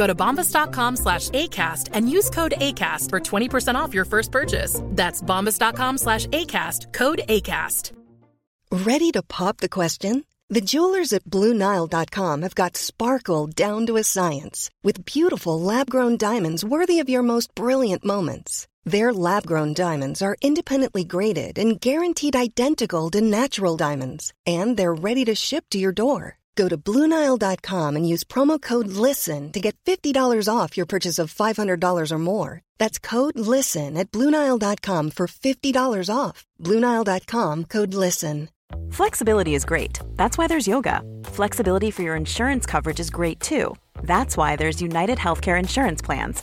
Go to bombas.com slash ACAST and use code ACAST for 20% off your first purchase. That's bombas.com slash ACAST, code ACAST. Ready to pop the question? The jewelers at BlueNile.com have got sparkle down to a science with beautiful lab grown diamonds worthy of your most brilliant moments. Their lab grown diamonds are independently graded and guaranteed identical to natural diamonds, and they're ready to ship to your door. Go to BlueNile.com and use promo code LISTEN to get $50 off your purchase of $500 or more. That's code LISTEN at BlueNile.com for $50 off. BlueNile.com code LISTEN. Flexibility is great. That's why there's yoga. Flexibility for your insurance coverage is great too. That's why there's United Healthcare Insurance Plans.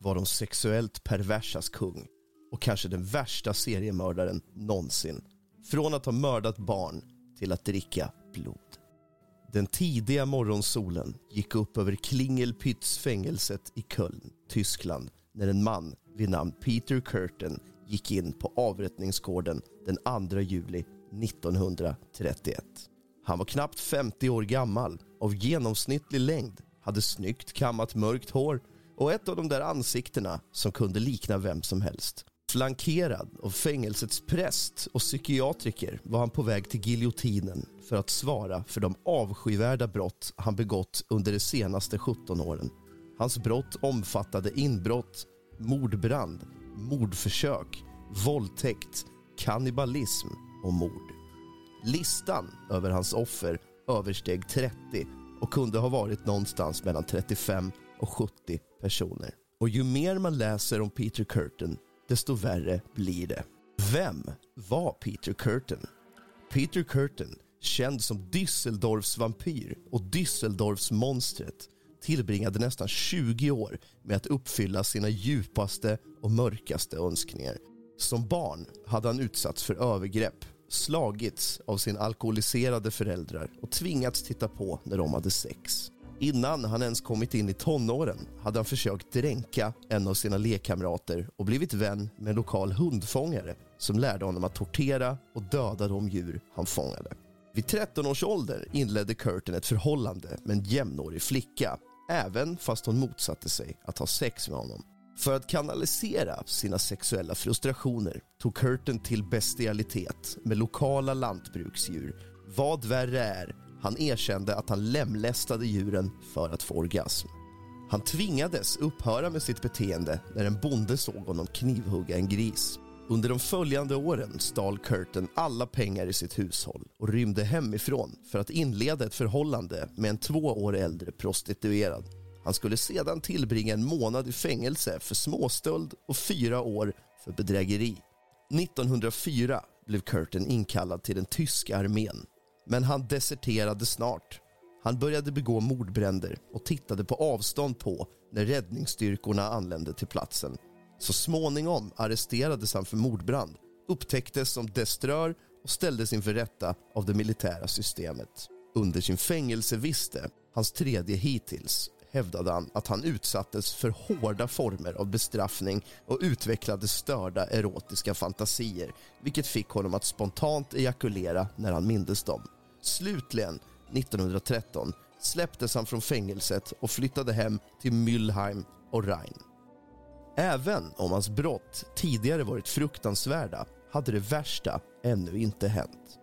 var de sexuellt perversas kung och kanske den värsta seriemördaren någonsin. Från att ha mördat barn till att dricka blod. Den tidiga morgonsolen gick upp över Klingelpytz-fängelset i Köln, Tyskland när en man vid namn Peter Curtin gick in på avrättningsgården den 2 juli 1931. Han var knappt 50 år gammal, av genomsnittlig längd, hade snyggt kammat mörkt hår och ett av de där ansiktena som kunde likna vem som helst. Flankerad av fängelsets präst och psykiatriker var han på väg till giljotinen för att svara för de avskyvärda brott han begått under de senaste 17 åren. Hans brott omfattade inbrott, mordbrand, mordförsök, våldtäkt, kannibalism och mord. Listan över hans offer översteg 30 och kunde ha varit någonstans mellan 35 och 70 personer. Och ju mer man läser om Peter Curtin, desto värre blir det. Vem var Peter Curtin? Peter Curtin, känd som Düsseldorfs vampyr och Düsseldorfs monstret tillbringade nästan 20 år med att uppfylla sina djupaste och mörkaste önskningar. Som barn hade han utsatts för övergrepp, slagits av sina alkoholiserade föräldrar och tvingats titta på när de hade sex. Innan han ens kommit in i tonåren hade han försökt dränka en av sina lekkamrater och blivit vän med en lokal hundfångare som lärde honom att tortera och döda de djur han fångade. Vid 13 års ålder inledde Curtin ett förhållande med en jämnårig flicka även fast hon motsatte sig att ha sex med honom. För att kanalisera sina sexuella frustrationer tog Curtin till bestialitet med lokala lantbruksdjur. Vad värre är, han erkände att han lemlästade djuren för att få orgasm. Han tvingades upphöra med sitt beteende när en bonde såg honom knivhugga en gris. Under de följande åren stal Curtin alla pengar i sitt hushåll och rymde hemifrån för att inleda ett förhållande med en två år äldre prostituerad. Han skulle sedan tillbringa en månad i fängelse för småstöld och fyra år för bedrägeri. 1904 blev Curtin inkallad till den tyska armén men han deserterade snart. Han började begå mordbränder och tittade på avstånd på när räddningsstyrkorna anlände till platsen. Så småningom arresterades han för mordbrand, upptäcktes som deströr och ställdes inför rätta av det militära systemet. Under sin fängelseviste, hans tredje hittills, hävdade han att han utsattes för hårda former av bestraffning och utvecklade störda erotiska fantasier vilket fick honom att spontant ejakulera när han mindes dem. Slutligen, 1913, släpptes han från fängelset och flyttade hem till Mülheim och Rhein. Även om hans brott tidigare varit fruktansvärda hade det värsta ännu inte hänt.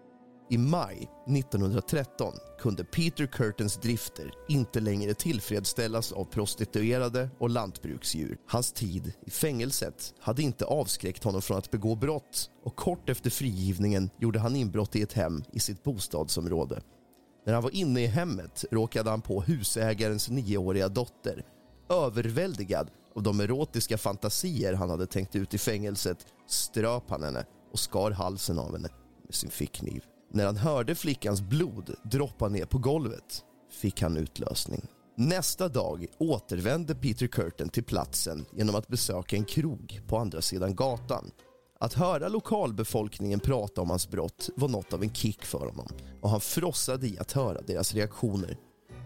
I maj 1913 kunde Peter Curtens drifter inte längre tillfredsställas av prostituerade och lantbruksdjur. Hans tid i fängelset hade inte avskräckt honom från att begå brott och kort efter frigivningen gjorde han inbrott i ett hem i sitt bostadsområde. När han var inne i hemmet råkade han på husägarens nioåriga dotter. Överväldigad av de erotiska fantasier han hade tänkt ut i fängelset ströp han henne och skar halsen av henne med sin fickkniv. När han hörde flickans blod droppa ner på golvet fick han utlösning. Nästa dag återvände Peter Curtin till platsen genom att besöka en krog på andra sidan gatan. Att höra lokalbefolkningen prata om hans brott var något av en kick för honom och han frossade i att höra deras reaktioner.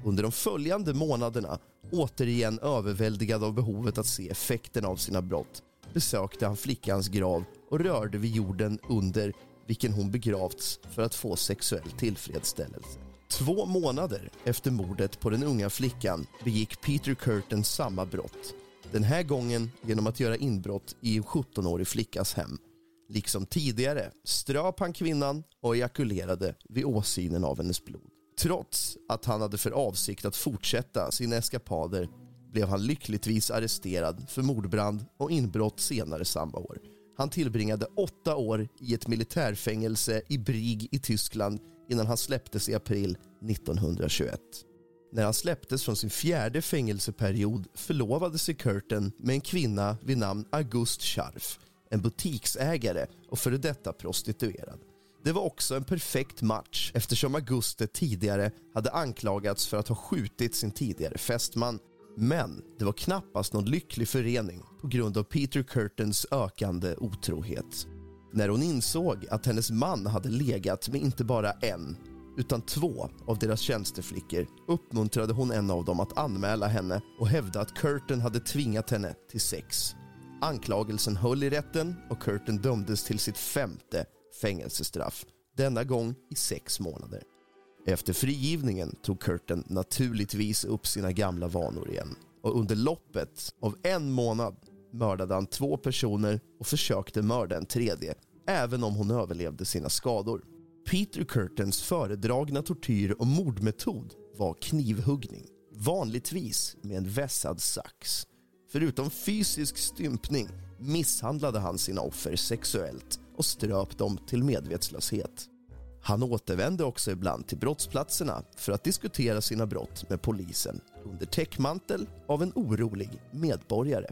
Under de följande månaderna, återigen överväldigad av behovet att se effekten av sina brott, besökte han flickans grav och rörde vid jorden under vilken hon begravts för att få sexuell tillfredsställelse. Två månader efter mordet på den unga flickan begick Peter Curtin samma brott. Den här gången genom att göra inbrott i en 17-årig flickas hem. Liksom tidigare ströp han kvinnan och ejakulerade vid åsynen av hennes blod. Trots att han hade för avsikt att fortsätta sina eskapader blev han lyckligtvis arresterad för mordbrand och inbrott senare samma år. Han tillbringade åtta år i ett militärfängelse i Brig i Tyskland innan han släpptes i april 1921. När han släpptes från sin fjärde fängelseperiod förlovade sig Curtin med en kvinna vid namn August Scharf, en butiksägare och före detta prostituerad. Det var också en perfekt match eftersom Auguste tidigare hade anklagats för att ha skjutit sin tidigare fästman men det var knappast någon lycklig förening på grund av Peter Curtins ökande otrohet. När hon insåg att hennes man hade legat med inte bara en utan två av deras tjänsteflickor uppmuntrade hon en av dem att anmäla henne och hävda att Curtin hade tvingat henne till sex. Anklagelsen höll i rätten och Curtin dömdes till sitt femte fängelsestraff, denna gång i sex månader. Efter frigivningen tog Curtin naturligtvis upp sina gamla vanor igen och under loppet av en månad mördade han två personer och försökte mörda en tredje, även om hon överlevde sina skador. Peter Curtins föredragna tortyr och mordmetod var knivhuggning, vanligtvis med en vässad sax. Förutom fysisk stympning misshandlade han sina offer sexuellt och ströp dem till medvetslöshet. Han återvände också ibland till brottsplatserna för att diskutera sina brott med polisen under täckmantel av en orolig medborgare.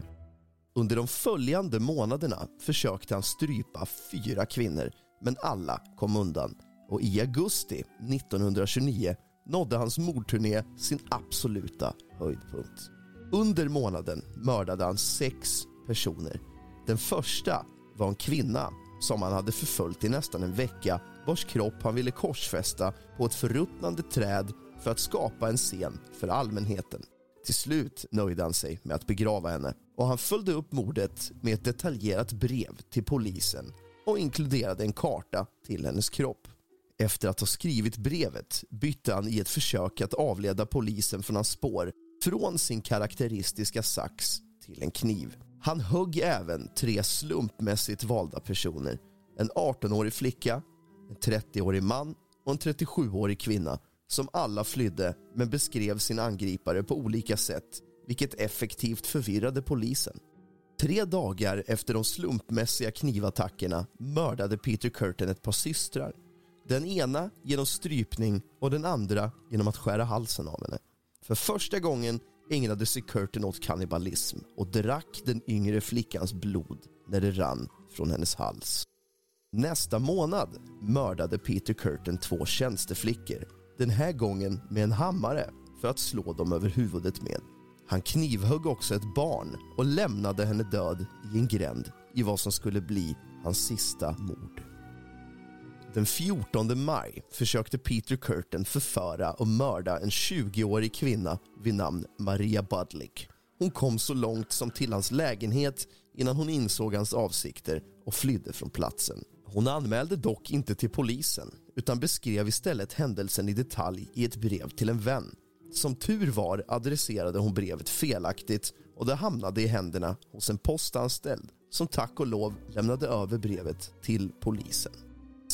Under de följande månaderna försökte han strypa fyra kvinnor men alla kom undan och i augusti 1929 nådde hans mordturné sin absoluta höjdpunkt. Under månaden mördade han sex personer. Den första var en kvinna som han hade förföljt i nästan en vecka vars kropp han ville korsfästa på ett förruttnande träd för att skapa en scen för allmänheten. Till slut nöjde han sig med att begrava henne och han följde upp mordet med ett detaljerat brev till polisen och inkluderade en karta till hennes kropp. Efter att ha skrivit brevet bytte han i ett försök att avleda polisen från hans spår från sin karaktäristiska sax till en kniv. Han högg även tre slumpmässigt valda personer. En 18-årig flicka, en 30-årig man och en 37-årig kvinna som alla flydde men beskrev sin angripare på olika sätt vilket effektivt förvirrade polisen. Tre dagar efter de slumpmässiga knivattackerna mördade Peter Curtin ett par systrar. Den ena genom strypning och den andra genom att skära halsen av henne. För första gången ägnade sig Curtin åt kannibalism och drack den yngre flickans blod när det rann från hennes hals. Nästa månad mördade Peter Curtin två tjänsteflickor. Den här gången med en hammare för att slå dem över huvudet med. Han knivhögg också ett barn och lämnade henne död i en gränd i vad som skulle bli hans sista mord. Den 14 maj försökte Peter Curtin förföra och mörda en 20-årig kvinna vid namn Maria Budlick. Hon kom så långt som till hans lägenhet innan hon insåg hans avsikter och flydde från platsen. Hon anmälde dock inte till polisen utan beskrev istället händelsen i detalj i ett brev till en vän. Som tur var adresserade hon brevet felaktigt och det hamnade i händerna hos en postanställd som tack och lov lämnade över brevet till polisen.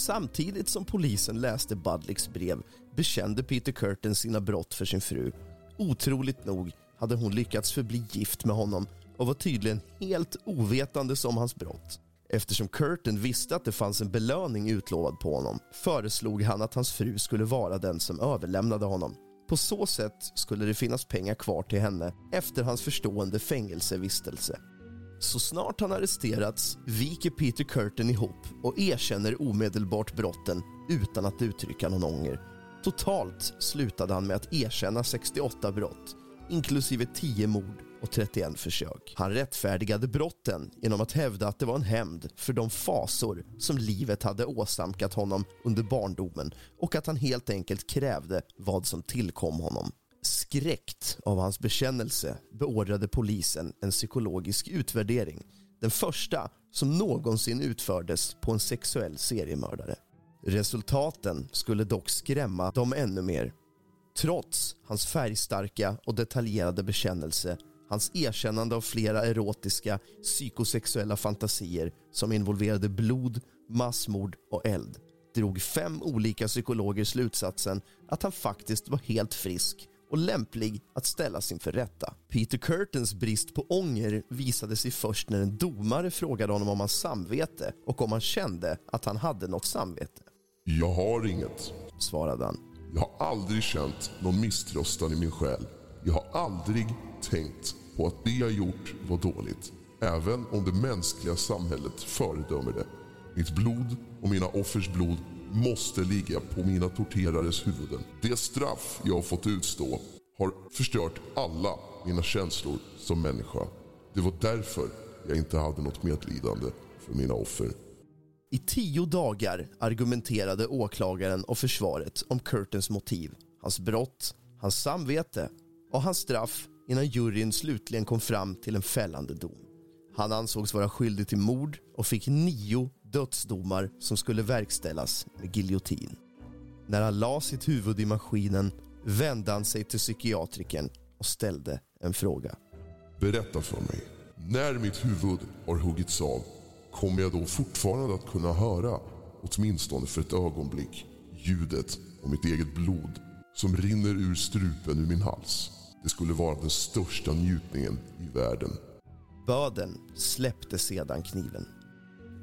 Samtidigt som polisen läste Budlicks brev bekände Peter Curtin sina brott för sin fru. Otroligt nog hade hon lyckats förbli gift med honom och var tydligen helt ovetande om hans brott. Eftersom Curtin visste att det fanns en belöning utlovad på honom föreslog han att hans fru skulle vara den som överlämnade honom. På så sätt skulle det finnas pengar kvar till henne efter hans förstående fängelsevistelse. Så snart han arresterats viker Peter Curtin ihop och erkänner omedelbart brotten utan att uttrycka någon ånger. Totalt slutade han med att erkänna 68 brott, inklusive 10 mord och 31 försök. Han rättfärdigade brotten genom att hävda att det var en hämnd för de fasor som livet hade åsamkat honom under barndomen och att han helt enkelt krävde vad som tillkom honom. Skräckt av hans bekännelse beordrade polisen en psykologisk utvärdering. Den första som någonsin utfördes på en sexuell seriemördare. Resultaten skulle dock skrämma dem ännu mer. Trots hans färgstarka och detaljerade bekännelse hans erkännande av flera erotiska psykosexuella fantasier som involverade blod, massmord och eld drog fem olika psykologer slutsatsen att han faktiskt var helt frisk och lämplig att ställas inför rätta. Peter Curtins brist på ånger visade sig först när en domare frågade honom om hans samvete och om han kände att han hade något samvete. Jag har inget, svarade han. Jag har aldrig känt någon misströstan i min själ. Jag har aldrig tänkt på att det jag gjort var dåligt. Även om det mänskliga samhället föredömer det. Mitt blod och mina offers blod måste ligga på mina torterares huvuden. Det straff jag har fått utstå har förstört alla mina känslor som människa. Det var därför jag inte hade något medlidande för mina offer. I tio dagar argumenterade åklagaren och försvaret om Curtins motiv, hans brott, hans samvete och hans straff innan juryn slutligen kom fram till en fällande dom. Han ansågs vara skyldig till mord och fick nio dödsdomar som skulle verkställas med giljotin. När han la sitt huvud i maskinen vände han sig till psykiatrikern och ställde en fråga. Berätta för mig. När mitt huvud har huggits av kommer jag då fortfarande att kunna höra, åtminstone för ett ögonblick, ljudet av mitt eget blod som rinner ur strupen ur min hals. Det skulle vara den största njutningen i världen. Böden släppte sedan kniven.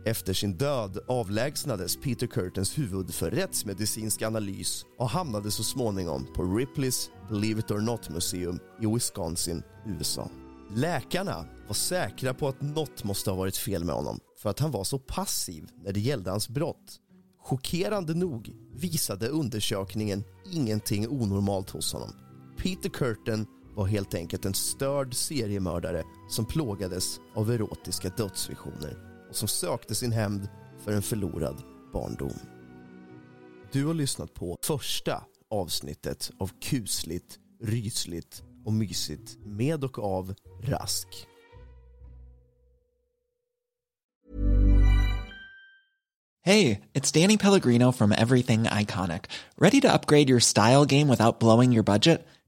Efter sin död avlägsnades Peter Curtins huvud för rättsmedicinsk analys och hamnade så småningom på Ripleys Believe It or Not Museum i Wisconsin, USA. Läkarna var säkra på att något måste ha varit fel med honom för att han var så passiv när det gällde hans brott. Chockerande nog visade undersökningen ingenting onormalt hos honom. Peter Curtin var helt enkelt en störd seriemördare som plågades av erotiska dödsvisioner och som sökte sin hämnd för en förlorad barndom. Du har lyssnat på första avsnittet av kusligt, rysligt och mysigt med och av Rask. Hey, it's Danny Pellegrino from Everything Iconic. Ready to upgrade your style game without blowing your budget?